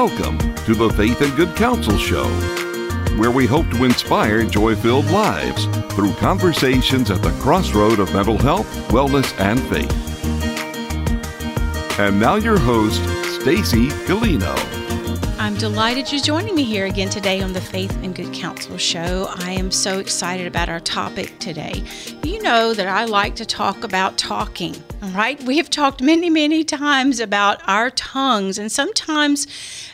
Welcome to the Faith and Good Counsel Show, where we hope to inspire joy filled lives through conversations at the crossroad of mental health, wellness, and faith. And now, your host, Stacy Galino. I'm delighted you're joining me here again today on the Faith and Good Counsel Show. I am so excited about our topic today. You know that I like to talk about talking, right? We have talked many, many times about our tongues, and sometimes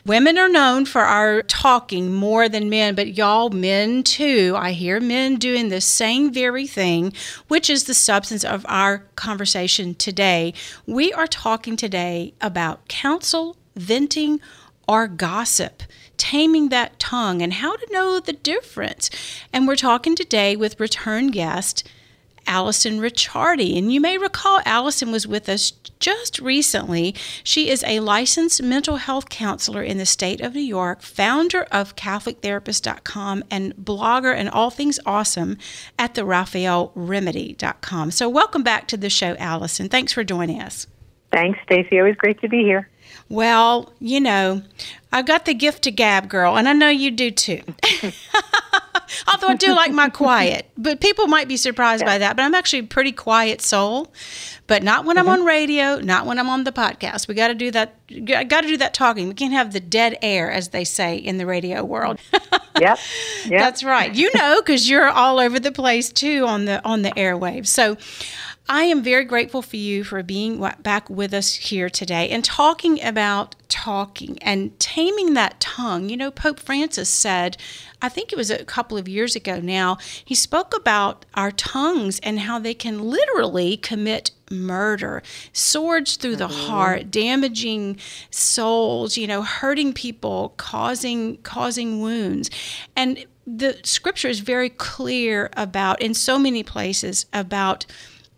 women are known for our talking more than men, but y'all, men too. I hear men doing the same very thing, which is the substance of our conversation today. We are talking today about counsel, venting, or gossip, taming that tongue, and how to know the difference. And we're talking today with return guest Allison Ricciardi. And you may recall Allison was with us just recently. She is a licensed mental health counselor in the state of New York, founder of CatholicTherapist.com, and blogger and all things awesome at the RaphaelRemedy.com. So, welcome back to the show, Allison. Thanks for joining us. Thanks, Stacy. Always great to be here. Well, you know, I've got the gift to gab, girl, and I know you do too. Although I do like my quiet, but people might be surprised yeah. by that. But I'm actually a pretty quiet soul, but not when mm-hmm. I'm on radio, not when I'm on the podcast. We got to do that. I Got to do that talking. We can't have the dead air, as they say in the radio world. yep. yep, that's right. You know, because you're all over the place too on the on the airwaves. So. I am very grateful for you for being back with us here today and talking about talking and taming that tongue. You know, Pope Francis said, I think it was a couple of years ago now, he spoke about our tongues and how they can literally commit murder, swords through the mm-hmm. heart, damaging souls, you know, hurting people, causing causing wounds. And the scripture is very clear about in so many places about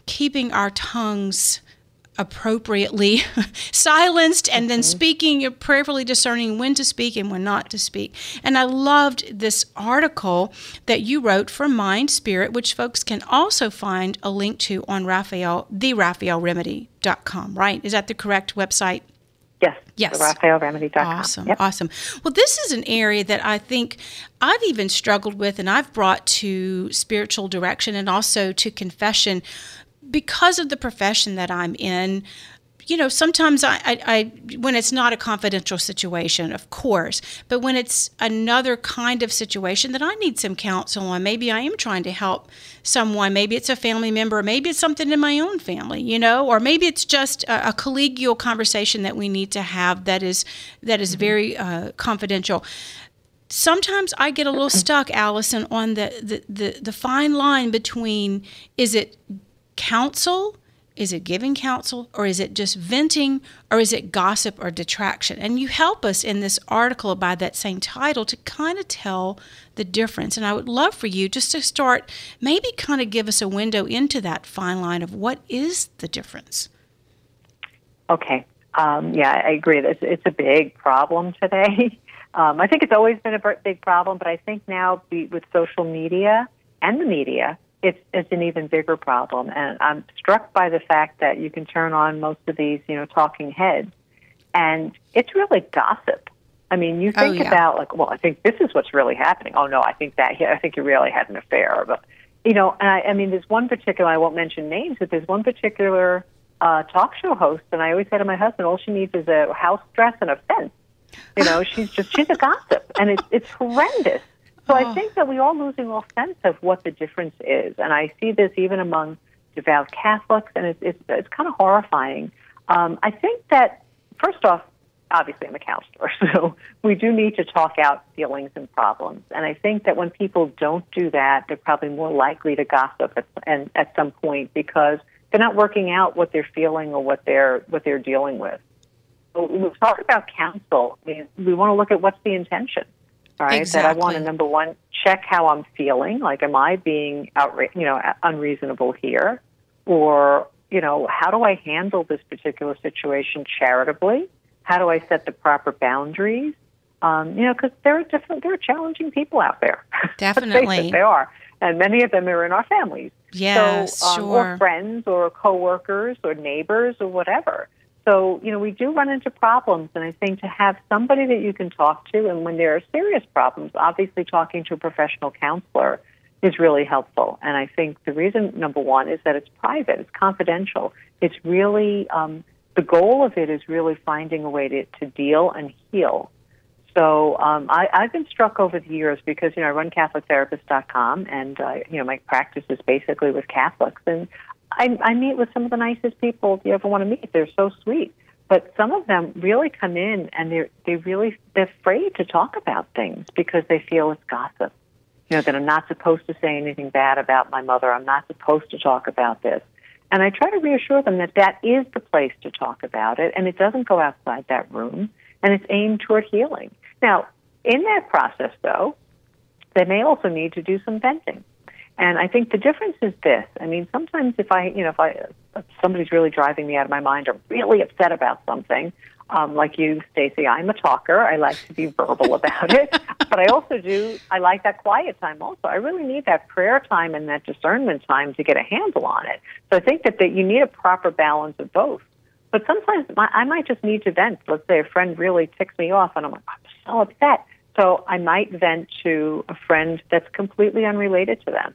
keeping our tongues appropriately silenced and then speaking uh, prayerfully discerning when to speak and when not to speak and i loved this article that you wrote for mind spirit which folks can also find a link to on raphael the raphaelremedy.com right is that the correct website Yes. Yes. RaphaelRemedy.com. Awesome. Yep. Awesome. Well, this is an area that I think I've even struggled with and I've brought to spiritual direction and also to confession because of the profession that I'm in, you know, sometimes I, I, I, when it's not a confidential situation, of course, but when it's another kind of situation that I need some counsel on, maybe I am trying to help someone. Maybe it's a family member, maybe it's something in my own family, you know, or maybe it's just a, a collegial conversation that we need to have that is that is mm-hmm. very uh, confidential sometimes I get a little stuck, Allison, on the, the, the, the, fine line between is it counsel? Is it giving counsel or is it just venting or is it gossip or detraction? And you help us in this article by that same title to kind of tell the difference. And I would love for you just to start, maybe kind of give us a window into that fine line of what is the difference. Okay. Um, yeah, I agree. It's, it's a big problem today. Um, I think it's always been a big problem, but I think now with social media and the media, it's it's an even bigger problem. And I'm struck by the fact that you can turn on most of these, you know, talking heads, and it's really gossip. I mean, you oh, think oh, yeah. about like, well, I think this is what's really happening. Oh no, I think that yeah, I think he really had an affair. But you know, and I, I mean, there's one particular. I won't mention names, but there's one particular uh, talk show host, and I always say to my husband, all she needs is a house dress and a fence. You know, she's just she's a gossip, and it's it's horrendous. So oh. I think that we are losing all sense of what the difference is, and I see this even among devout Catholics, and it's it's, it's kind of horrifying. Um, I think that first off, obviously I'm a counselor, so we do need to talk out feelings and problems. And I think that when people don't do that, they're probably more likely to gossip at, and at some point because they're not working out what they're feeling or what they're what they're dealing with. So when we talk about counsel, we, we want to look at what's the intention right? Exactly. That I want to number one check how I'm feeling. Like, am I being outra- you know unreasonable here, or you know how do I handle this particular situation charitably? How do I set the proper boundaries? Um, you know, because there are different, there are challenging people out there. Definitely, they are, and many of them are in our families. Yes, so, um, sure. Or friends, or coworkers, or neighbors, or whatever. So, you know, we do run into problems, and I think to have somebody that you can talk to, and when there are serious problems, obviously talking to a professional counselor is really helpful. And I think the reason, number one, is that it's private, it's confidential. It's really, um, the goal of it is really finding a way to, to deal and heal. So um, I, I've been struck over the years because, you know, I run CatholicTherapist.com, and, uh, you know, my practice is basically with Catholics. And I, I meet with some of the nicest people you ever want to meet. They're so sweet. But some of them really come in and they're they really they're afraid to talk about things because they feel it's gossip. You know, that I'm not supposed to say anything bad about my mother. I'm not supposed to talk about this. And I try to reassure them that that is the place to talk about it and it doesn't go outside that room and it's aimed toward healing. Now, in that process though, they may also need to do some venting. And I think the difference is this. I mean, sometimes if I, you know, if I, if somebody's really driving me out of my mind or really upset about something, um, like you, Stacy, I'm a talker. I like to be verbal about it, but I also do. I like that quiet time. Also, I really need that prayer time and that discernment time to get a handle on it. So I think that, that you need a proper balance of both. But sometimes my, I might just need to vent. Let's say a friend really ticks me off, and I'm like, I'm so upset. So I might vent to a friend that's completely unrelated to them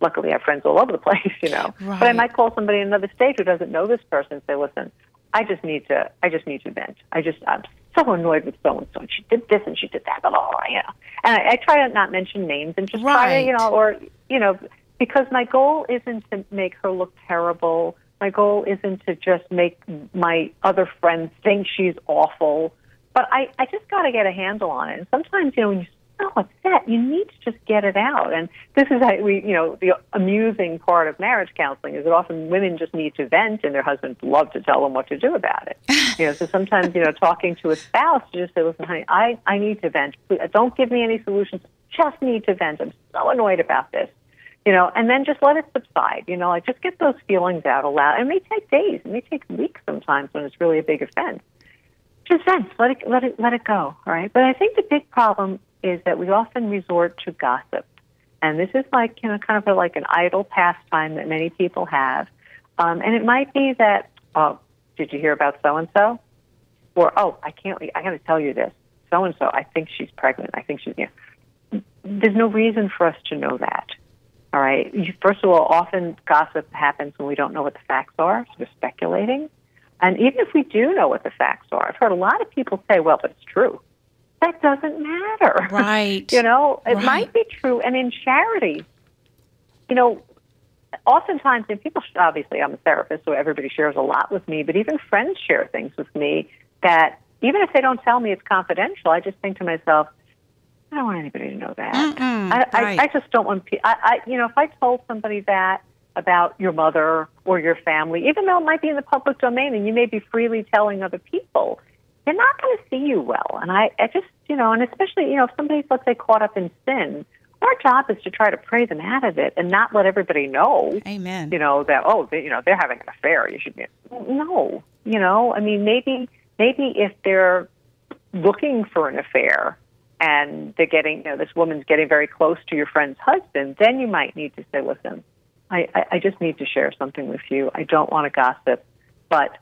luckily I have friends all over the place, you know. Right. But I might call somebody in another state who doesn't know this person and say, listen, I just need to, I just need to vent. I just, I'm so annoyed with so and so. She did this and she did that, blah, blah, blah, you know. And I, I try to not mention names and just right. try to, you know, or, you know, because my goal isn't to make her look terrible. My goal isn't to just make my other friends think she's awful. But I, I just got to get a handle on it. And sometimes, you know, when you so upset. You need to just get it out. And this is how we, you know, the amusing part of marriage counseling is that often women just need to vent and their husbands love to tell them what to do about it. you know, so sometimes, you know, talking to a spouse, you just say, listen, honey, I, I need to vent. Please, don't give me any solutions. Just need to vent. I'm so annoyed about this. You know, and then just let it subside. You know, like just get those feelings out aloud. It may take days. It may take weeks sometimes when it's really a big offense just vent. Let it let it let it go. All right. But I think the big problem is that we often resort to gossip. And this is like, you know, kind of like an idle pastime that many people have. Um, and it might be that, oh, did you hear about so and so? Or, oh, I can't, I got to tell you this. So and so, I think she's pregnant. I think she's, you know. There's no reason for us to know that. All right. First of all, often gossip happens when we don't know what the facts are, so we're speculating. And even if we do know what the facts are, I've heard a lot of people say, well, but it's true that doesn't matter. Right. you know, it right. might be true. And in charity, you know, oftentimes, and people, obviously, I'm a therapist, so everybody shares a lot with me, but even friends share things with me that even if they don't tell me it's confidential, I just think to myself, I don't want anybody to know that. Mm-mm, I, right. I, I just don't want. I, I, you know, if I told somebody that about your mother or your family, even though it might be in the public domain and you may be freely telling other people, they're not going to see you well. And I, I just, you know, and especially, you know, if somebody's, let's say, caught up in sin, our job is to try to pray them out of it and not let everybody know. Amen. You know that oh, they, you know they're having an affair. You should be no. You know, I mean, maybe maybe if they're looking for an affair and they're getting, you know, this woman's getting very close to your friend's husband, then you might need to say, listen, I, I, I just need to share something with you. I don't want to gossip, but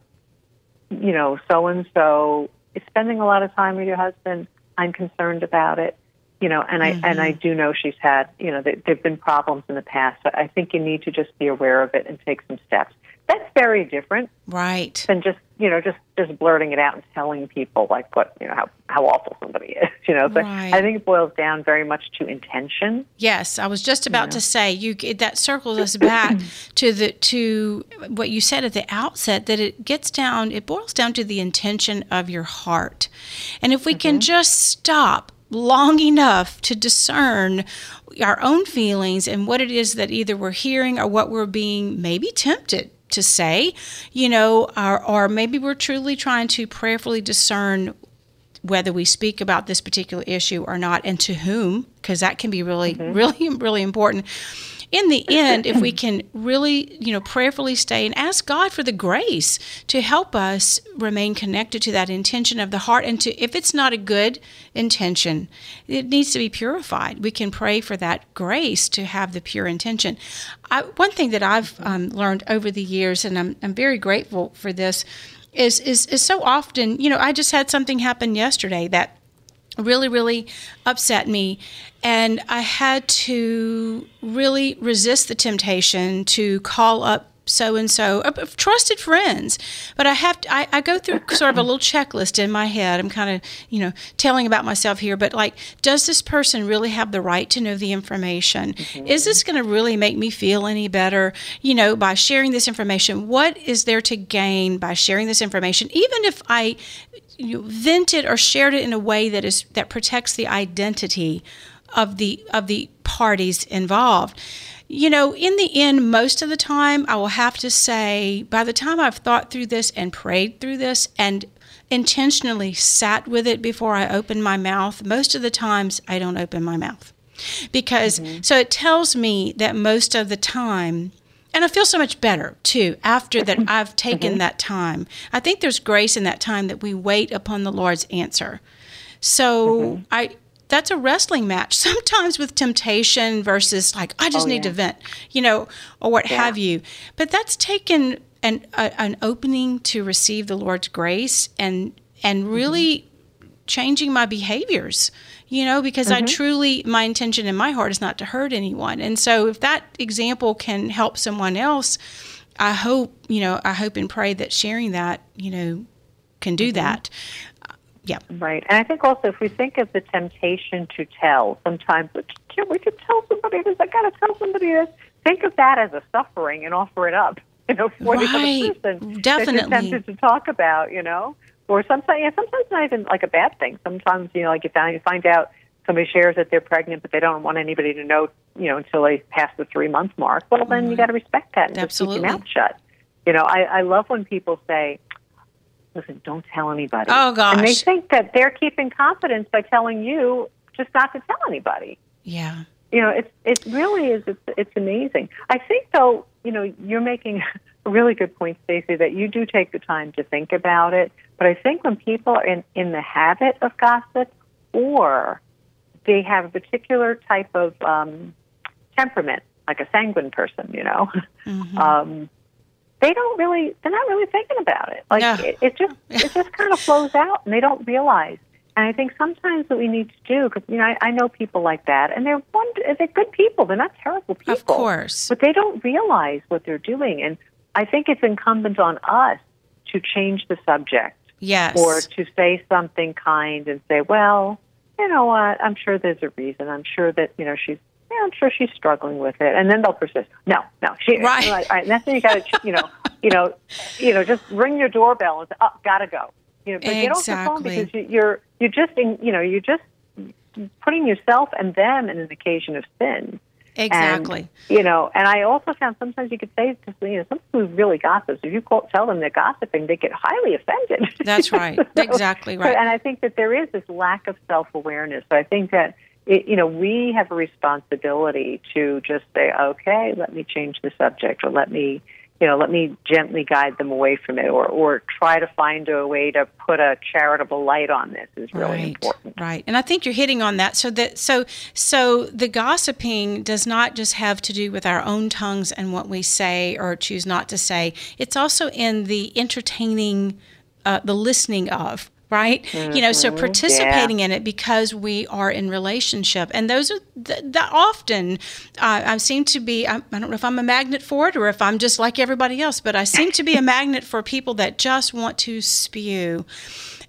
you know, so and so spending a lot of time with your husband. I'm concerned about it. You know, and I mm-hmm. and I do know she's had, you know, there, there've been problems in the past. So I think you need to just be aware of it and take some steps that's very different right than just you know just just blurting it out and telling people like what you know how how awful somebody is you know but right. i think it boils down very much to intention yes i was just about you know? to say you that circles us back to the to what you said at the outset that it gets down it boils down to the intention of your heart and if we mm-hmm. can just stop long enough to discern our own feelings and what it is that either we're hearing or what we're being maybe tempted to say, you know, or, or maybe we're truly trying to prayerfully discern whether we speak about this particular issue or not and to whom, because that can be really, mm-hmm. really, really important in the end, if we can really, you know, prayerfully stay and ask God for the grace to help us remain connected to that intention of the heart, and to, if it's not a good intention, it needs to be purified. We can pray for that grace to have the pure intention. I, one thing that I've um, learned over the years, and I'm, I'm very grateful for this, is is is so often. You know, I just had something happen yesterday that really really upset me. And i had to really resist the temptation to call up so and so trusted friends. But i have to, I, I, go through sort of a little checklist in my head. I'm kind of you know telling about myself here. But like does this person really have the right to know the information? Mm-hmm. is this going to really make me feel any better you know by sharing this information? What is there to gain by sharing this information? Even if i you vented or shared it in a way that is that protects the identity of the of the parties involved. You know, in the end, most of the time, I will have to say, by the time I've thought through this and prayed through this and intentionally sat with it before I open my mouth, most of the times I don't open my mouth. Because, mm-hmm. so it tells me that most of the time, and I feel so much better too after that I've taken mm-hmm. that time. I think there's grace in that time that we wait upon the Lord's answer. So mm-hmm. I that's a wrestling match sometimes with temptation versus like I just oh, need yeah. to vent, you know, or what yeah. have you. But that's taken an a, an opening to receive the Lord's grace and and mm-hmm. really mm-hmm. Changing my behaviors you know, because mm-hmm. I truly, my intention in my heart is not to hurt anyone. And so if that example can help someone else, I hope, you know, I hope and pray that sharing that, you know, can do mm-hmm. that. Yeah. Right. And I think also if we think of the temptation to tell, sometimes can't we just tell somebody this? I got to tell somebody this. Think of that as a suffering and offer it up, you know, for right. the person Definitely. that you're tempted to talk about, you know or sometimes yeah, sometimes not even like a bad thing. Sometimes you know, like you find you find out somebody shares that they're pregnant, but they don't want anybody to know, you know, until they pass the three month mark. Well, then mm-hmm. you got to respect that and Absolutely. just keep your mouth shut. You know, I, I love when people say, "Listen, don't tell anybody." Oh gosh, and they think that they're keeping confidence by telling you just not to tell anybody. Yeah. You know, it's it really is. It's it's amazing. I think though, you know, you're making really good point, Stacy, that you do take the time to think about it but I think when people are in, in the habit of gossip or they have a particular type of um, temperament, like a sanguine person, you know, mm-hmm. um, they don't really, they're not really thinking about it. Like no. it, it just, it just kind of flows out and they don't realize. And I think sometimes what we need to do, because you know, I, I know people like that, and they're wonder, they're good people. They're not terrible people, of course, but they don't realize what they're doing. And I think it's incumbent on us to change the subject Yes. Or to say something kind and say, well, you know what? I'm sure there's a reason. I'm sure that, you know, she's, yeah, I'm sure she's struggling with it. And then they'll persist. No, no. She, right. Like, all right. And that's when you got to, you know, you know, you know, just ring your doorbell and say, oh, gotta go. You know, but exactly. get off the phone because you, you're, you're just, in, you know, you're just putting yourself and them in an occasion of sin. Exactly. And, you know, and I also found sometimes you could say to you know some who really gossips. If you call, tell them they're gossiping, they get highly offended. That's right. so, exactly right. So, and I think that there is this lack of self awareness. So I think that it, you know we have a responsibility to just say, okay, let me change the subject, or let me you know, let me gently guide them away from it or, or try to find a way to put a charitable light on this is really right, important. Right. And I think you're hitting on that. So that so so the gossiping does not just have to do with our own tongues and what we say or choose not to say. It's also in the entertaining uh, the listening of right mm-hmm. you know so mm-hmm. participating yeah. in it because we are in relationship and those are that often uh, i seem to be I, I don't know if i'm a magnet for it or if i'm just like everybody else but i seem to be a magnet for people that just want to spew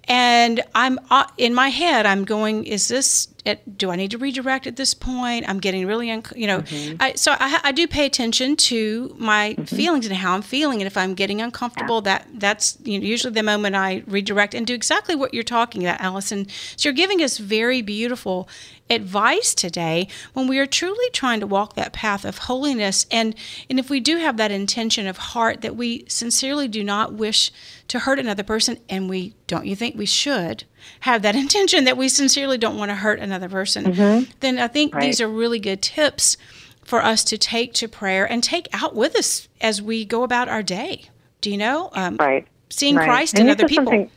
and i'm uh, in my head i'm going is this it, do I need to redirect at this point? I'm getting really, un- you know, mm-hmm. I, so I, I, do pay attention to my mm-hmm. feelings and how I'm feeling, and if I'm getting uncomfortable, yeah. that that's you know, usually the moment I redirect and do exactly what you're talking about, Allison. So you're giving us very beautiful advice today when we are truly trying to walk that path of holiness, and and if we do have that intention of heart that we sincerely do not wish to hurt another person, and we don't you think we should have that intention that we sincerely don't want to hurt another person, mm-hmm. then I think right. these are really good tips for us to take to prayer and take out with us as we go about our day. Do you know? Um, right. Seeing right. Christ and in other people.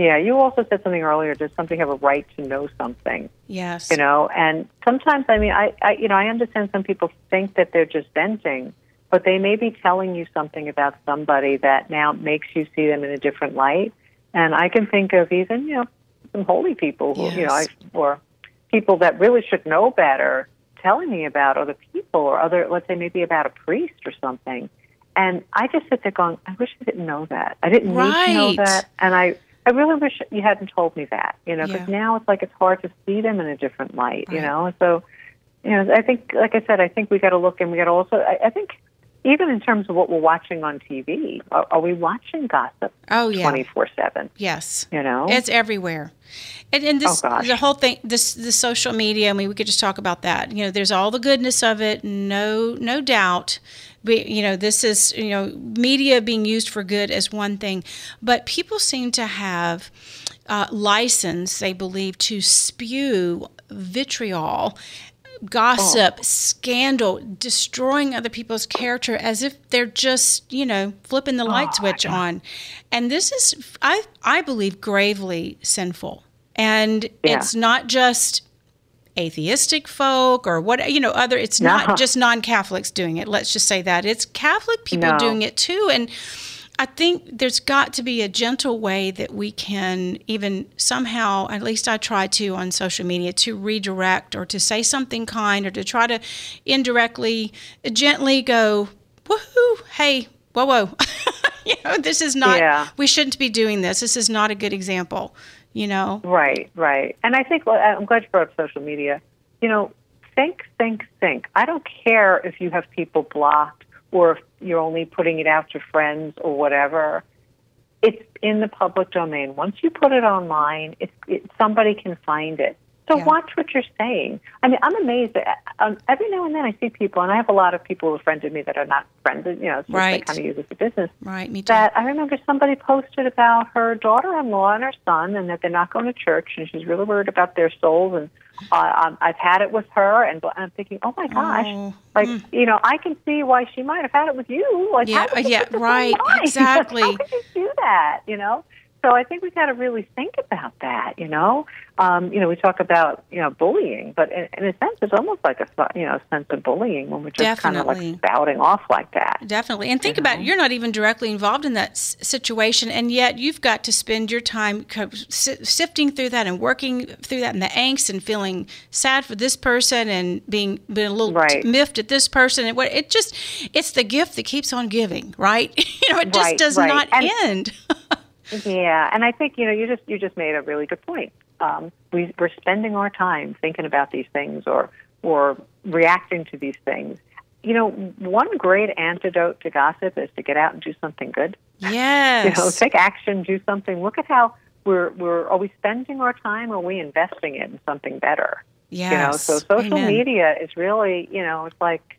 Yeah, you also said something earlier. Does something have a right to know something? Yes. You know, and sometimes, I mean, I, I, you know, I understand some people think that they're just venting, but they may be telling you something about somebody that now makes you see them in a different light. And I can think of even, you know, some holy people who, you know, I, or people that really should know better telling me about other people or other, let's say maybe about a priest or something. And I just sit there going, I wish I didn't know that. I didn't right. need to know that. And I, I really wish you hadn't told me that, you know, because yeah. now it's like it's hard to see them in a different light, right. you know. So, you know, I think, like I said, I think we got to look and we got to also, I, I think even in terms of what we're watching on TV, are, are we watching gossip? Oh yeah, twenty four seven. Yes, you know it's everywhere, and, and this oh, the whole thing, this the social media. I mean, we could just talk about that. You know, there's all the goodness of it, no no doubt. But, you know, this is you know media being used for good as one thing, but people seem to have uh, license, they believe, to spew vitriol gossip, oh. scandal, destroying other people's character as if they're just, you know, flipping the light oh, switch on. And this is, I, I believe, gravely sinful. And yeah. it's not just atheistic folk or what, you know, other, it's no. not just non Catholics doing it. Let's just say that. It's Catholic people no. doing it too. And, I think there's got to be a gentle way that we can even somehow, at least I try to on social media, to redirect or to say something kind or to try to indirectly, gently go, woohoo, hey, whoa, whoa. you know, this is not, yeah. we shouldn't be doing this. This is not a good example, you know? Right, right. And I think, well, I'm glad you brought up social media. You know, think, think, think. I don't care if you have people blocked or if you're only putting it out to friends or whatever, it's in the public domain. Once you put it online, it, somebody can find it. So yeah. watch what you're saying. I mean, I'm amazed. That, um, every now and then I see people, and I have a lot of people who are friends with me that are not friends. You know, so right. they kind of use it for business. Right. Me too. That I remember somebody posted about her daughter-in-law and her son, and that they're not going to church, and she's really worried about their souls. And uh, um, I've had it with her, and I'm thinking, oh my gosh, oh. like mm. you know, I can see why she might have had it with you. Like, yeah, yeah, right, exactly. how could you do that? You know. So I think we've got to really think about that, you know. Um, you know, we talk about you know bullying, but in, in a sense, it's almost like a you know sense of bullying when we're just kind of like spouting off like that. Definitely, and think you about know? you're not even directly involved in that s- situation, and yet you've got to spend your time co- sifting through that and working through that and the angst and feeling sad for this person and being being a little right. miffed at this person and what it just it's the gift that keeps on giving, right? you know, it just right, does right. not and, end. yeah, and I think you know you just you just made a really good point um, we, we're spending our time thinking about these things or or reacting to these things. You know, one great antidote to gossip is to get out and do something good. Yes. You know, take action, do something. Look at how we're we're are we spending our time or are we investing it in something better? Yes. You know, so social Amen. media is really, you know, it's like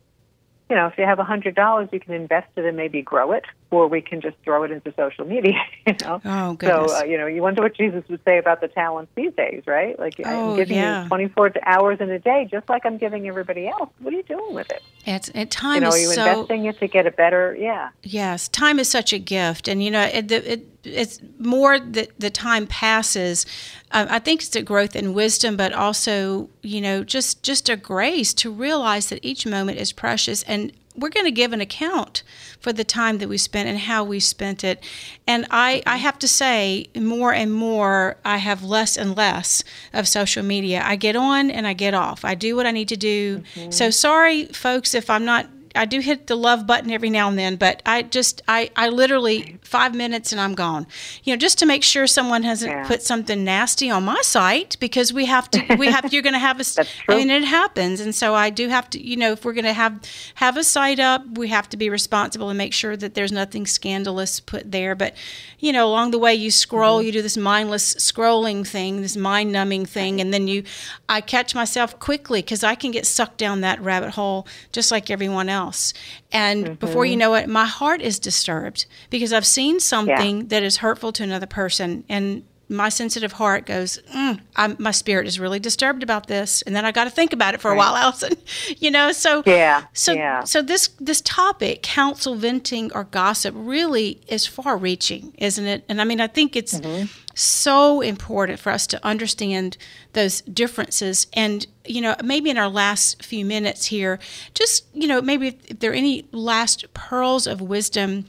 you know, if you have a hundred dollars, you can invest it and maybe grow it, or we can just throw it into social media. You know. Oh goodness. So uh, you know, you wonder what Jesus would say about the talents these days, right? Like oh, I'm giving yeah. you 24 hours in a day, just like I'm giving everybody else. What are you doing with it? It's it, time you know, are you so, investing it to get a better? Yeah. Yes, time is such a gift, and you know, it, it it's more that the time passes. Uh, I think it's a growth in wisdom, but also you know, just just a grace to realize that each moment is precious and we're going to give an account for the time that we spent and how we spent it. And I, I have to say, more and more, I have less and less of social media. I get on and I get off. I do what I need to do. Mm-hmm. So sorry, folks, if I'm not I do hit the love button every now and then, but I just I I literally five minutes and I'm gone. You know, just to make sure someone hasn't yeah. put something nasty on my site because we have to we have you're going to have a I mean it happens, and so I do have to you know if we're going to have have a site up, we have to be responsible and make sure that there's nothing scandalous put there. But you know, along the way you scroll, mm-hmm. you do this mindless scrolling thing, this mind numbing thing, and then you I catch myself quickly because I can get sucked down that rabbit hole just like everyone else else. And mm-hmm. before you know it, my heart is disturbed because I've seen something yeah. that is hurtful to another person. And my sensitive heart goes, mm, my spirit is really disturbed about this, and then I got to think about it for right. a while, Allison. you know, so yeah, so yeah. so this this topic, counsel, venting, or gossip, really is far-reaching, isn't it? And I mean, I think it's mm-hmm. so important for us to understand those differences, and you know, maybe in our last few minutes here, just you know, maybe if, if there are any last pearls of wisdom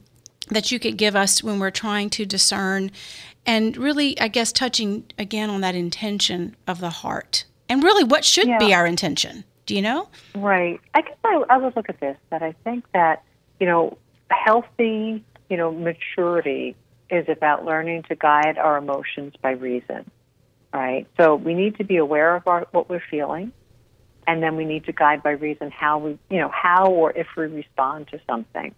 that you could give us when we're trying to discern and really i guess touching again on that intention of the heart. And really what should yeah. be our intention? Do you know? Right. I guess I, I would look at this that i think that you know healthy you know maturity is about learning to guide our emotions by reason right? So we need to be aware of our, what we're feeling and then we need to guide by reason how we you know how or if we respond to something.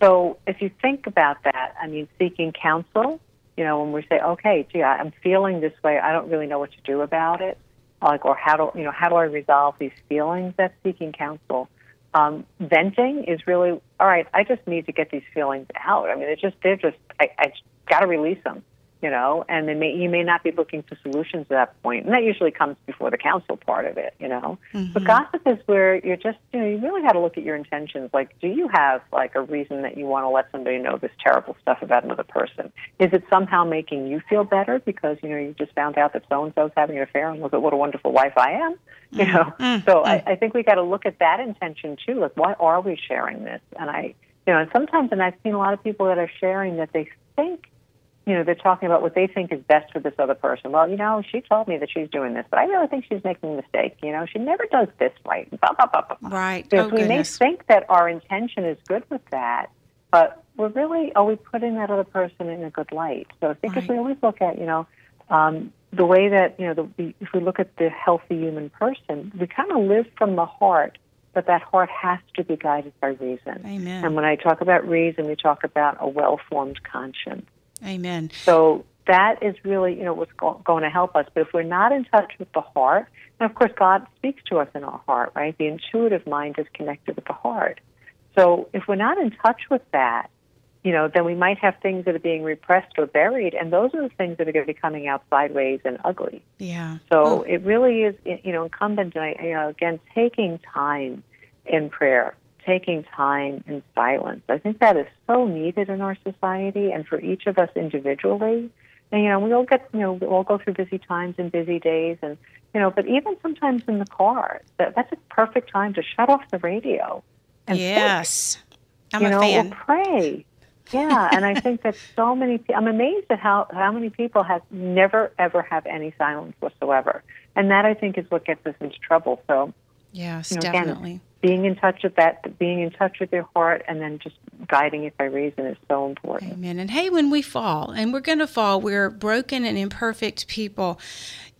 So if you think about that, I mean, seeking counsel, you know, when we say, okay, gee, I'm feeling this way, I don't really know what to do about it, like, or how do, you know, how do I resolve these feelings? That's seeking counsel. Um, venting is really, all right, I just need to get these feelings out. I mean, it's just, they're just, I, I got to release them you know, and they may, you may not be looking for solutions at that point, and that usually comes before the counsel part of it, you know. Mm-hmm. But gossip is where you're just, you know, you really got to look at your intentions. Like, do you have like a reason that you want to let somebody know this terrible stuff about another person? Is it somehow making you feel better because you know you just found out that so and so's having an affair, and look at what a wonderful wife I am, you mm-hmm. know? Mm-hmm. So I, I think we got to look at that intention too. Like, why are we sharing this? And I, you know, and sometimes, and I've seen a lot of people that are sharing that they think you know, they're talking about what they think is best for this other person. Well, you know, she told me that she's doing this, but I really think she's making a mistake. You know, she never does this right. Blah, blah, blah, blah. Right. So oh, we goodness. may think that our intention is good with that, but we're really, are we putting that other person in a good light? So I think right. if we always look at, you know, um, the way that, you know, the, if we look at the healthy human person, we kind of live from the heart but that heart has to be guided by reason. Amen. And when I talk about reason, we talk about a well formed conscience. Amen. So that is really, you know, what's go- going to help us. But if we're not in touch with the heart, and of course God speaks to us in our heart, right? The intuitive mind is connected with the heart. So if we're not in touch with that, you know, then we might have things that are being repressed or buried, and those are the things that are going to be coming out sideways and ugly. Yeah. So oh. it really is, you know, incumbent, you know, again, taking time in prayer taking time in silence. I think that is so needed in our society and for each of us individually. And, you know, we all get, you know, we all go through busy times and busy days and, you know, but even sometimes in the car, that, that's a perfect time to shut off the radio. And yes. Think, I'm you a know, fan. Or pray. Yeah, and I think that so many. I'm amazed at how how many people have never ever have any silence whatsoever, and that I think is what gets us into trouble. So, yes, you know, definitely. Again, being in touch with that, being in touch with your heart, and then just guiding it by reason is so important. Amen. And hey, when we fall, and we're going to fall, we're broken and imperfect people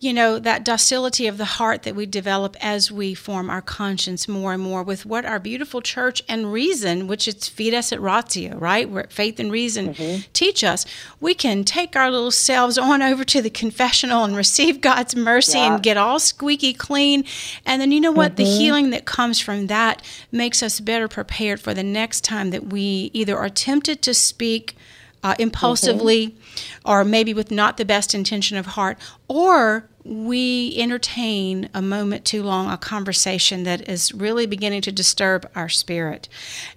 you know, that docility of the heart that we develop as we form our conscience more and more with what our beautiful church and reason, which is Fides et Ratio, right? Where faith and reason mm-hmm. teach us, we can take our little selves on over to the confessional and receive God's mercy yeah. and get all squeaky clean. And then you know what? Mm-hmm. The healing that comes from that makes us better prepared for the next time that we either are tempted to speak uh, impulsively mm-hmm. or maybe with not the best intention of heart, or we entertain a moment too long a conversation that is really beginning to disturb our spirit.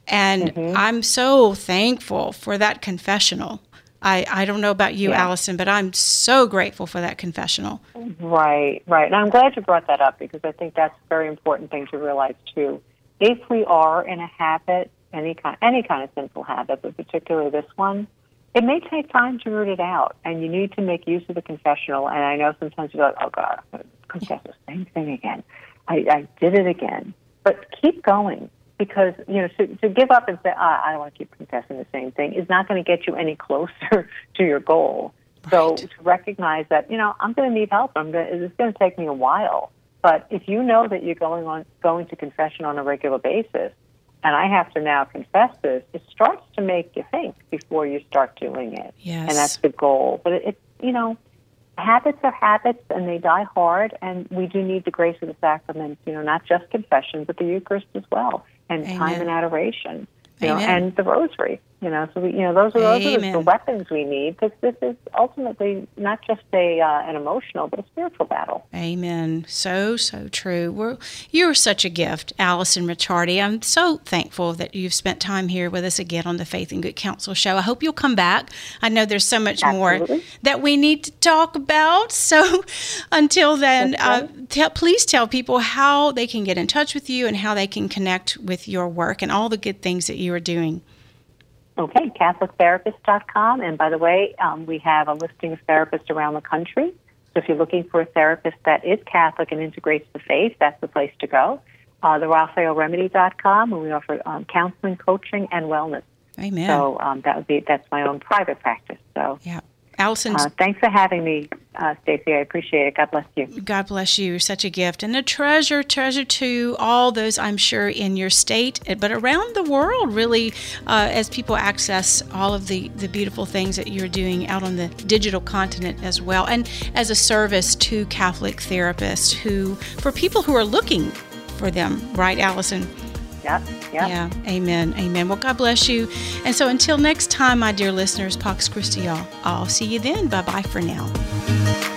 And mm-hmm. I'm so thankful for that confessional. I, I don't know about you, yeah. Allison, but I'm so grateful for that confessional. Right, right. And I'm glad you brought that up because I think that's a very important thing to realize too. If we are in a habit, any kind, any kind of sinful habit, but particularly this one, it may take time to root it out, and you need to make use of the confessional. And I know sometimes you're like, oh God, I'm going to confess the same thing again. I, I did it again. But keep going because, you know, to, to give up and say, ah, I don't want to keep confessing the same thing is not going to get you any closer to your goal. Right. So to recognize that, you know, I'm going to need help. I'm going to, it's going to take me a while. But if you know that you're going on going to confession on a regular basis, and I have to now confess this, it starts to make you think before you start doing it. Yes. And that's the goal. But it, it, you know, habits are habits and they die hard, and we do need the grace of the sacraments, you know, not just confession, but the Eucharist as well, and Amen. time and adoration, you Amen. know, and the rosary. You know, so we, you know those are those are the weapons we need because this is ultimately not just a uh, an emotional but a spiritual battle. Amen. So so true. We're, you're such a gift, Allison Ricciardi. I'm so thankful that you've spent time here with us again on the Faith and Good Counsel show. I hope you'll come back. I know there's so much Absolutely. more that we need to talk about. So until then, uh, t- please tell people how they can get in touch with you and how they can connect with your work and all the good things that you are doing. Okay, CatholicTherapist.com. And by the way, um, we have a listing of therapists around the country. So if you're looking for a therapist that is Catholic and integrates the faith, that's the place to go. Uh, the RaphaelRemedy.com, and we offer um, counseling, coaching, and wellness. Amen. So um, that would be that's my own private practice. So yeah, Allison. Uh, thanks for having me, uh, Stacy. I appreciate it. God bless you. God bless you. You're such a gift and a treasure, treasure to all those, I'm sure, in your state, but around the world, really, uh, as people access all of the, the beautiful things that you're doing out on the digital continent as well. And as a service to Catholic therapists who, for people who are looking for them, right, Allison? Yep. Yeah. Amen. Amen. Well, God bless you. And so until next time, my dear listeners, Pax Christi, all. I'll see you then. Bye bye for now.